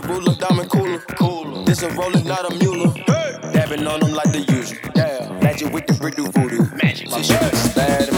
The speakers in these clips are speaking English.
the ruler, diamond cooler. cooler. This a roller, not a mule. Hey. Dabbing on them like the usual. Yeah. Magic with the brick do voodoo. Magic. My bad.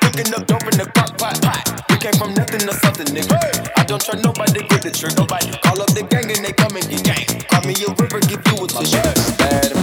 came from nothing to something, nigga. I don't trust nobody, get the trigger. nobody. Call up the gang and they come and get gang. Call me a river, give you a tissue. Bad